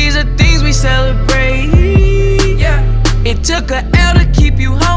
these are things we celebrate. Yeah. It took a L to keep you home.